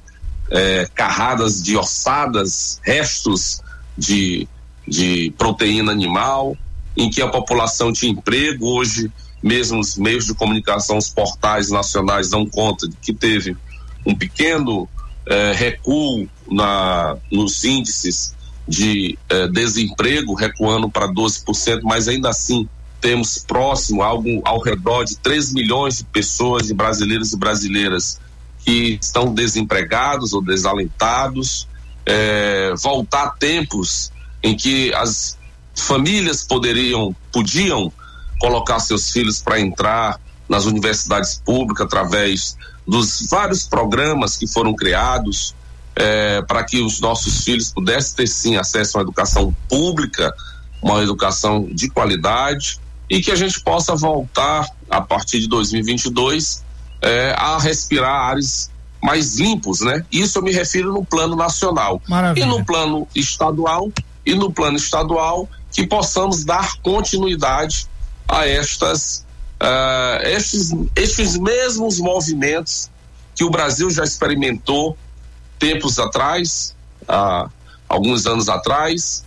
é, carradas de ossadas, restos de, de proteína animal, em que a população tinha emprego. Hoje, mesmo os meios de comunicação, os portais nacionais dão conta de que teve um pequeno eh, recuo na, nos índices de eh, desemprego, recuando para 12%, mas ainda assim temos próximo, algo ao redor de 3 milhões de pessoas, de brasileiros e brasileiras, que estão desempregados ou desalentados. Eh, voltar a tempos em que as famílias poderiam, podiam colocar seus filhos para entrar nas universidades públicas através dos vários programas que foram criados é, para que os nossos filhos pudessem ter sim acesso a uma educação pública, uma educação de qualidade e que a gente possa voltar a partir de 2022 é, a respirar ares mais limpos, né? Isso eu me refiro no plano nacional Maravilha. e no plano estadual e no plano estadual que possamos dar continuidade a estas uh, estes, estes mesmos movimentos que o Brasil já experimentou tempos atrás, alguns anos atrás,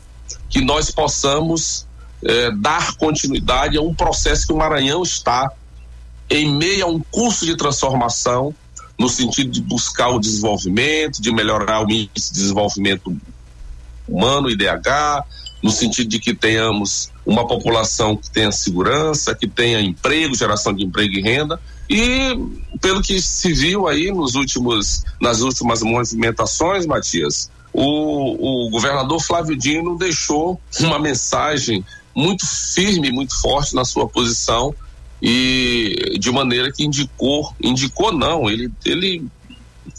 que nós possamos uh, dar continuidade a um processo que o Maranhão está em meio a um curso de transformação no sentido de buscar o desenvolvimento, de melhorar o índice de desenvolvimento humano, IDH, no sentido de que tenhamos uma população que tenha segurança, que tenha emprego, geração de emprego e renda. E pelo que se viu aí nos últimos, nas últimas movimentações, Matias, o, o governador Flávio Dino deixou uma mensagem muito firme, muito forte na sua posição e de maneira que indicou, indicou não, ele, ele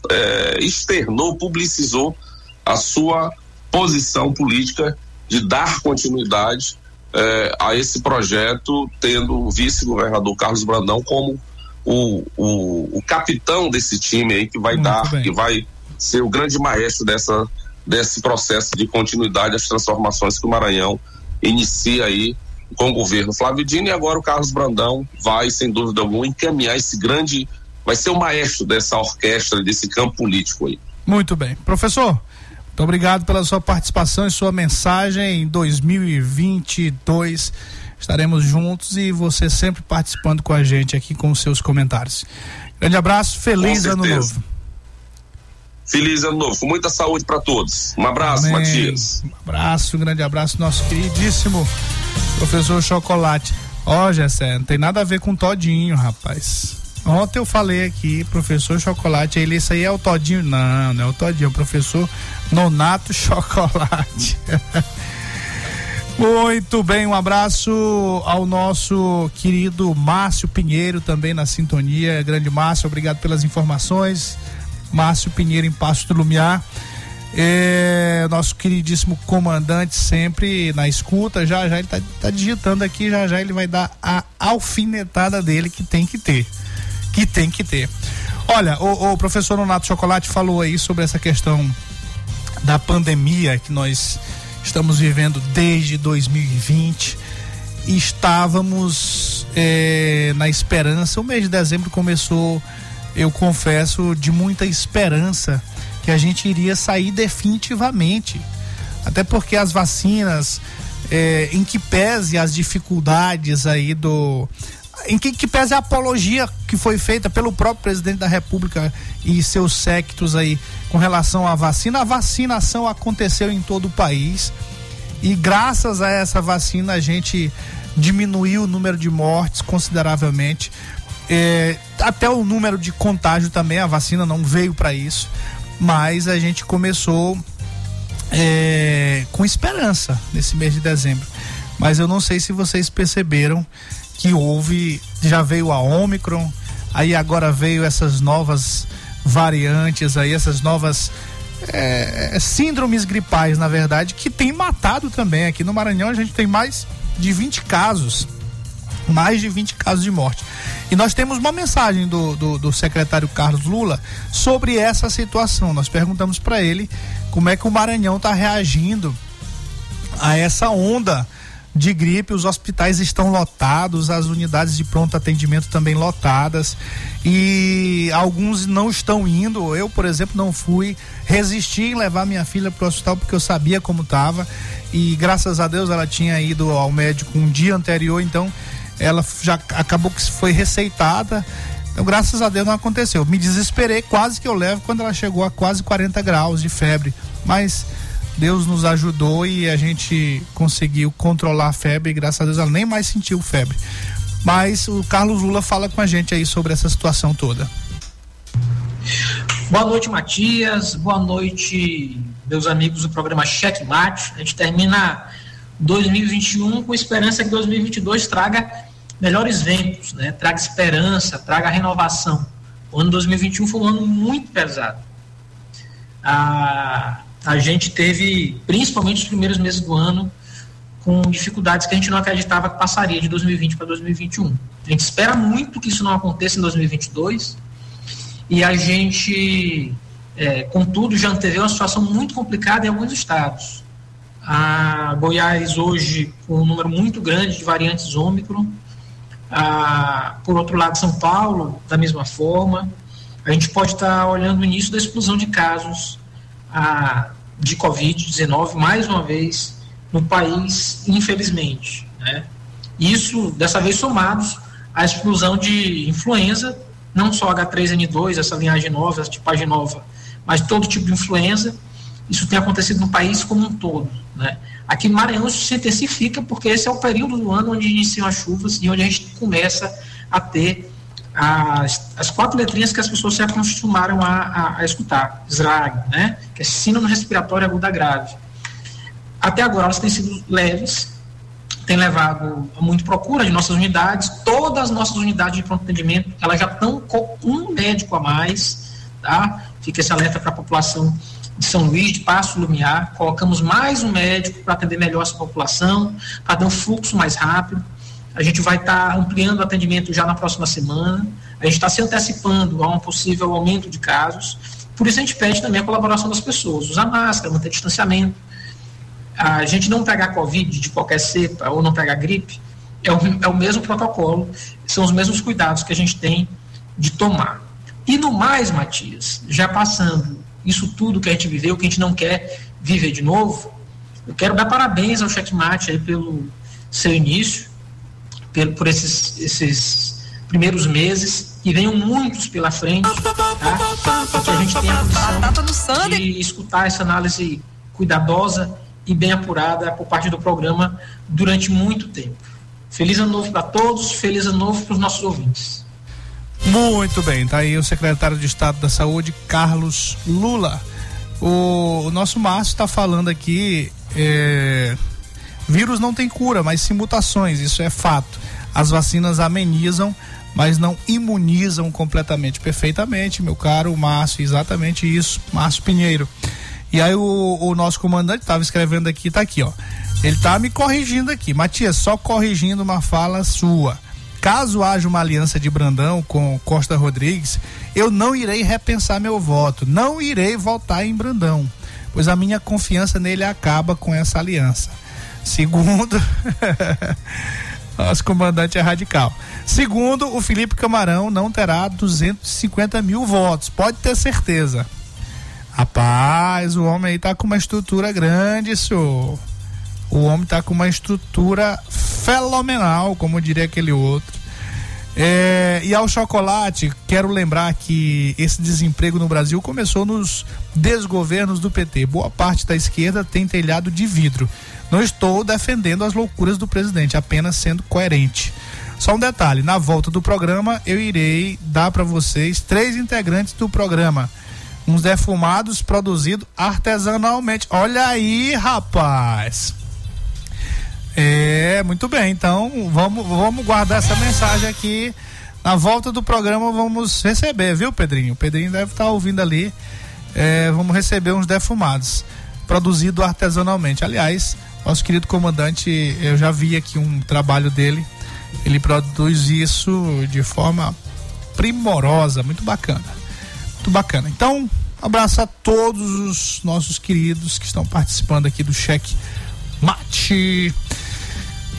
é, externou, publicizou a sua posição política de dar continuidade é, a esse projeto, tendo o vice-governador Carlos Brandão como o, o, o, capitão desse time aí que vai Muito dar, bem. que vai ser o grande maestro dessa, desse processo de continuidade das transformações que o Maranhão inicia aí com o governo Flávio Dino e agora o Carlos Brandão vai, sem dúvida alguma, encaminhar esse grande, vai ser o maestro dessa orquestra, desse campo político aí. Muito bem. Professor, muito obrigado pela sua participação e sua mensagem em 2022. Estaremos juntos e você sempre participando com a gente aqui com os seus comentários. Grande abraço, feliz ano novo. Feliz ano novo, com muita saúde para todos. Um abraço, Amém. Matias. Um abraço, um grande abraço, nosso queridíssimo professor Chocolate. Ó, oh, Gessé, não tem nada a ver com todinho, rapaz. Ontem eu falei aqui, professor Chocolate, ele, isso aí é o Todinho. Não, não é o Todinho, é o professor Nonato Chocolate. Muito bem, um abraço ao nosso querido Márcio Pinheiro, também na sintonia. Grande Márcio, obrigado pelas informações. Márcio Pinheiro em Passo do Lumiar. É, nosso queridíssimo comandante sempre na escuta, já já ele tá, tá digitando aqui, já já ele vai dar a alfinetada dele que tem que ter que tem que ter. Olha, o, o professor Nonato Chocolate falou aí sobre essa questão da pandemia que nós estamos vivendo desde 2020. Estávamos é, na esperança, o mês de dezembro começou, eu confesso, de muita esperança que a gente iria sair definitivamente. Até porque as vacinas, é, em que pese as dificuldades aí do, em que, que pese a apologia que foi feita pelo próprio presidente da República e seus séquitos aí com relação à vacina, a vacinação aconteceu em todo o país e graças a essa vacina a gente diminuiu o número de mortes consideravelmente. É, até o número de contágio também, a vacina não veio para isso, mas a gente começou é, com esperança nesse mês de dezembro. Mas eu não sei se vocês perceberam que houve, já veio a Omicron, aí agora veio essas novas variantes aí, essas novas é, síndromes gripais, na verdade, que tem matado também. Aqui no Maranhão a gente tem mais de 20 casos. Mais de 20 casos de morte. E nós temos uma mensagem do, do, do secretário Carlos Lula sobre essa situação. Nós perguntamos para ele como é que o Maranhão está reagindo a essa onda de gripe, os hospitais estão lotados, as unidades de pronto atendimento também lotadas e alguns não estão indo. Eu, por exemplo, não fui, resisti em levar minha filha para o hospital porque eu sabia como estava e graças a Deus ela tinha ido ao médico um dia anterior, então ela já acabou que foi receitada. Então, graças a Deus não aconteceu. Me desesperei, quase que eu levo quando ela chegou a quase 40 graus de febre, mas Deus nos ajudou e a gente conseguiu controlar a febre e graças a Deus ela nem mais sentiu febre. Mas o Carlos Lula fala com a gente aí sobre essa situação toda. Boa noite, Matias. Boa noite, meus amigos do programa Cheque Mate. A gente termina 2021 com esperança que 2022 traga melhores ventos, né? Traga esperança, traga renovação. O ano 2021 foi um ano muito pesado. Ah, a gente teve, principalmente os primeiros meses do ano, com dificuldades que a gente não acreditava que passaria de 2020 para 2021. A gente espera muito que isso não aconteça em 2022 e a gente, é, contudo, já anteveu uma situação muito complicada em alguns estados. A Goiás hoje com um número muito grande de variantes Ômicron, a, por outro lado, São Paulo, da mesma forma. A gente pode estar olhando o início da explosão de casos a, de Covid-19 mais uma vez no país, infelizmente. Né? Isso, dessa vez, somados à explosão de influenza, não só H3N2, essa linhagem nova, essa tipagem nova, mas todo tipo de influenza. Isso tem acontecido no país como um todo. Né? Aqui no Maranhão isso se intensifica porque esse é o período do ano onde iniciam as chuvas e onde a gente começa a ter as, as quatro letrinhas que as pessoas se acostumaram a, a, a escutar, SRAG, né? que é síndrome respiratória aguda grave. Até agora elas têm sido leves, têm levado a muito procura de nossas unidades, todas as nossas unidades de pronto atendimento, elas já estão com um médico a mais, tá? Fica esse alerta para a população de São Luís, de Passo Lumiar, colocamos mais um médico para atender melhor essa população, para dar um fluxo mais rápido. A gente vai estar tá ampliando o atendimento já na próxima semana. A gente está se antecipando a um possível aumento de casos. Por isso a gente pede também a colaboração das pessoas, usar máscara, manter distanciamento. A gente não pegar Covid de qualquer cepa ou não pegar gripe, é o, é o mesmo protocolo, são os mesmos cuidados que a gente tem de tomar. E no mais, Matias, já passando isso tudo que a gente viveu, que a gente não quer viver de novo, eu quero dar parabéns ao Checkmate aí pelo seu início por, por esses, esses primeiros meses e venham muitos pela frente, tá? Para que a gente tenha a condição de escutar essa análise cuidadosa e bem apurada por parte do programa durante muito tempo. Feliz ano novo para todos, feliz ano novo para os nossos ouvintes. Muito bem, tá aí o secretário de Estado da Saúde, Carlos Lula. O, o nosso Márcio está falando aqui, é, vírus não tem cura, mas sim mutações, isso é fato. As vacinas amenizam, mas não imunizam completamente. Perfeitamente, meu caro Márcio, exatamente isso, Márcio Pinheiro. E aí o, o nosso comandante estava escrevendo aqui, tá aqui, ó. Ele tá me corrigindo aqui. Matias, só corrigindo uma fala sua. Caso haja uma aliança de Brandão com Costa Rodrigues, eu não irei repensar meu voto. Não irei votar em Brandão, pois a minha confiança nele acaba com essa aliança. Segundo, nosso comandante é radical. Segundo, o Felipe Camarão não terá 250 mil votos, pode ter certeza. Rapaz, o homem aí tá com uma estrutura grande, senhor. O homem tá com uma estrutura fenomenal, como diria aquele outro. É, e ao chocolate, quero lembrar que esse desemprego no Brasil começou nos desgovernos do PT. Boa parte da esquerda tem telhado de vidro. Não estou defendendo as loucuras do presidente, apenas sendo coerente. Só um detalhe: na volta do programa, eu irei dar para vocês três integrantes do programa uns defumados produzidos artesanalmente. Olha aí, rapaz. É, muito bem. Então, vamos, vamos guardar essa mensagem aqui. Na volta do programa vamos receber, viu, Pedrinho? O Pedrinho deve estar tá ouvindo ali. É, vamos receber uns defumados, produzido artesanalmente. Aliás, nosso querido comandante, eu já vi aqui um trabalho dele. Ele produz isso de forma primorosa, muito bacana. Muito bacana. Então, abraço a todos os nossos queridos que estão participando aqui do cheque mate.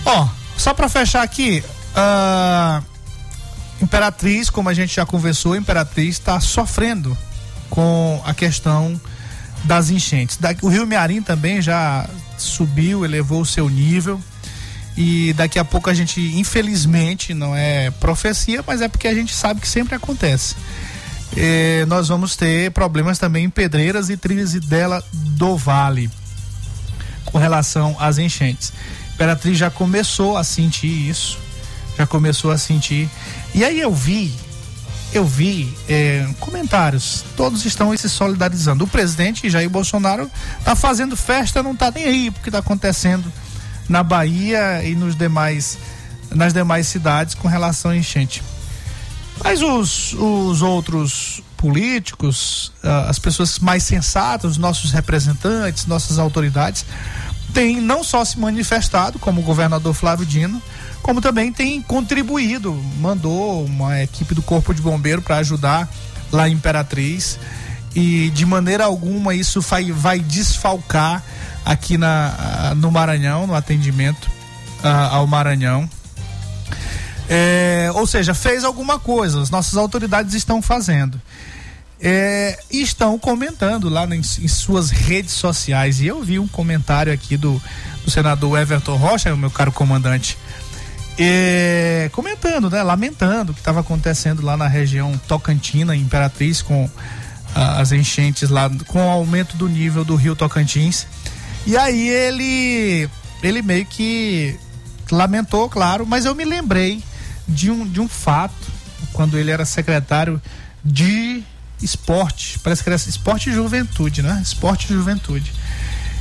Ó, só para fechar aqui, a Imperatriz, como a gente já conversou, Imperatriz está sofrendo com a questão das enchentes. O Rio Mearim também já subiu, elevou o seu nível. E daqui a pouco a gente, infelizmente, não é profecia, mas é porque a gente sabe que sempre acontece eh, nós vamos ter problemas também em Pedreiras e dela do Vale com relação às enchentes. Imperatriz já começou a sentir isso, já começou a sentir. E aí eu vi, eu vi eh, comentários, todos estão se solidarizando. O presidente Jair Bolsonaro está fazendo festa, não está nem aí porque está acontecendo na Bahia e nos demais, nas demais cidades com relação à enchente. Mas os, os outros políticos, ah, as pessoas mais sensatas, os nossos representantes, nossas autoridades, têm não só se manifestado, como o governador Flávio Dino, como também tem contribuído, mandou uma equipe do Corpo de Bombeiro para ajudar lá em Imperatriz e de maneira alguma isso vai, vai desfalcar aqui na, no Maranhão, no atendimento uh, ao Maranhão. É, ou seja, fez alguma coisa, as nossas autoridades estão fazendo. É, estão comentando lá em, em, suas redes sociais. E eu vi um comentário aqui do, do senador Everton Rocha, meu caro comandante, é, comentando, né, lamentando o que estava acontecendo lá na região Tocantina, Imperatriz, com ah, as enchentes lá, com o aumento do nível do rio Tocantins. E aí ele, ele meio que lamentou, claro, mas eu me lembrei de um, de um fato, quando ele era secretário de esporte, parece que era esporte e juventude, né? Esporte e juventude.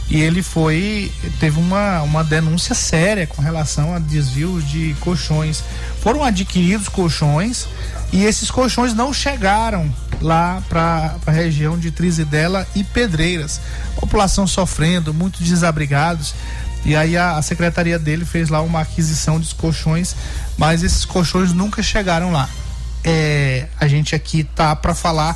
E ele foi, teve uma, uma denúncia séria com relação a desvios de colchões. Foram adquiridos colchões e esses colchões não chegaram lá para a região de Trizidela e Pedreiras. População sofrendo, muitos desabrigados. E aí a, a, secretaria dele fez lá uma aquisição de colchões, mas esses colchões nunca chegaram lá. É, a gente aqui tá para falar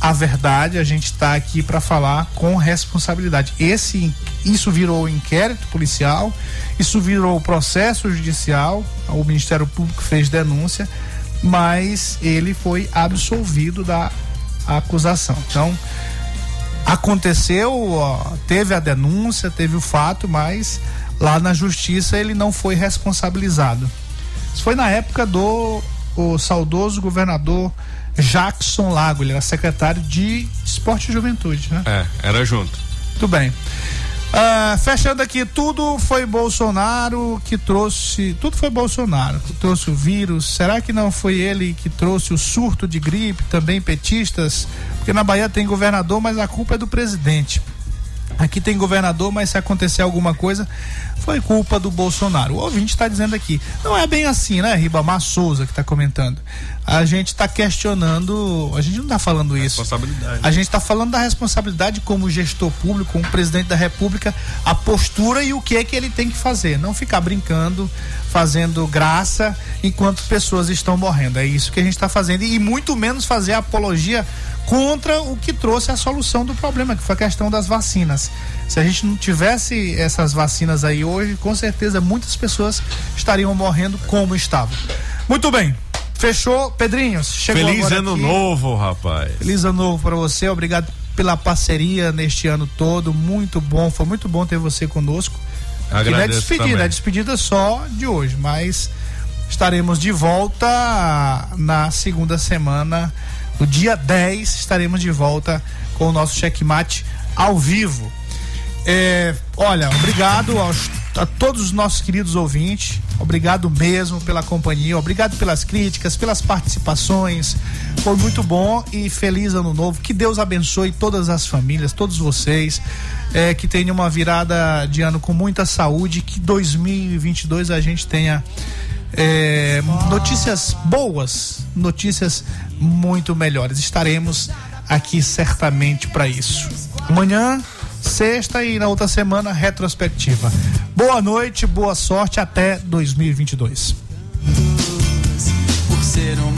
a verdade, a gente está aqui para falar com responsabilidade. Esse isso virou inquérito policial, isso virou processo judicial, o Ministério Público fez denúncia, mas ele foi absolvido da acusação. Então, aconteceu, ó, teve a denúncia, teve o fato, mas lá na justiça ele não foi responsabilizado. Isso foi na época do o saudoso governador Jackson Lago, ele era secretário de Esporte e Juventude, né? É, era junto. Muito bem. Uh, fechando aqui, tudo foi Bolsonaro que trouxe. Tudo foi Bolsonaro que trouxe o vírus. Será que não foi ele que trouxe o surto de gripe, também petistas? Porque na Bahia tem governador, mas a culpa é do presidente. Aqui tem governador, mas se acontecer alguma coisa, foi culpa do Bolsonaro. O ouvinte está dizendo aqui. Não é bem assim, né, Ribamar Souza, que está comentando. A gente está questionando. A gente não está falando isso. Responsabilidade. A gente está falando da responsabilidade como gestor público, como presidente da República, a postura e o que é que ele tem que fazer. Não ficar brincando, fazendo graça enquanto pessoas estão morrendo. É isso que a gente está fazendo. E muito menos fazer apologia contra o que trouxe a solução do problema, que foi a questão das vacinas. Se a gente não tivesse essas vacinas aí hoje, com certeza muitas pessoas estariam morrendo como estavam. Muito bem. Fechou, Pedrinho? Chegou Feliz ano aqui. novo, rapaz. Feliz ano novo para você. Obrigado pela parceria neste ano todo. Muito bom. Foi muito bom ter você conosco. Agradeço não é despedida, também. é despedida só de hoje, mas estaremos de volta na segunda semana no dia 10 estaremos de volta com o nosso checkmate ao vivo. É, olha, obrigado aos, a todos os nossos queridos ouvintes. Obrigado mesmo pela companhia, obrigado pelas críticas, pelas participações. Foi muito bom e feliz ano novo. Que Deus abençoe todas as famílias, todos vocês. É, que tenham uma virada de ano com muita saúde. Que 2022 a gente tenha é, notícias boas, notícias muito melhores. Estaremos aqui certamente para isso. Amanhã, sexta e na outra semana retrospectiva. Boa noite, boa sorte até 2022. Por ser um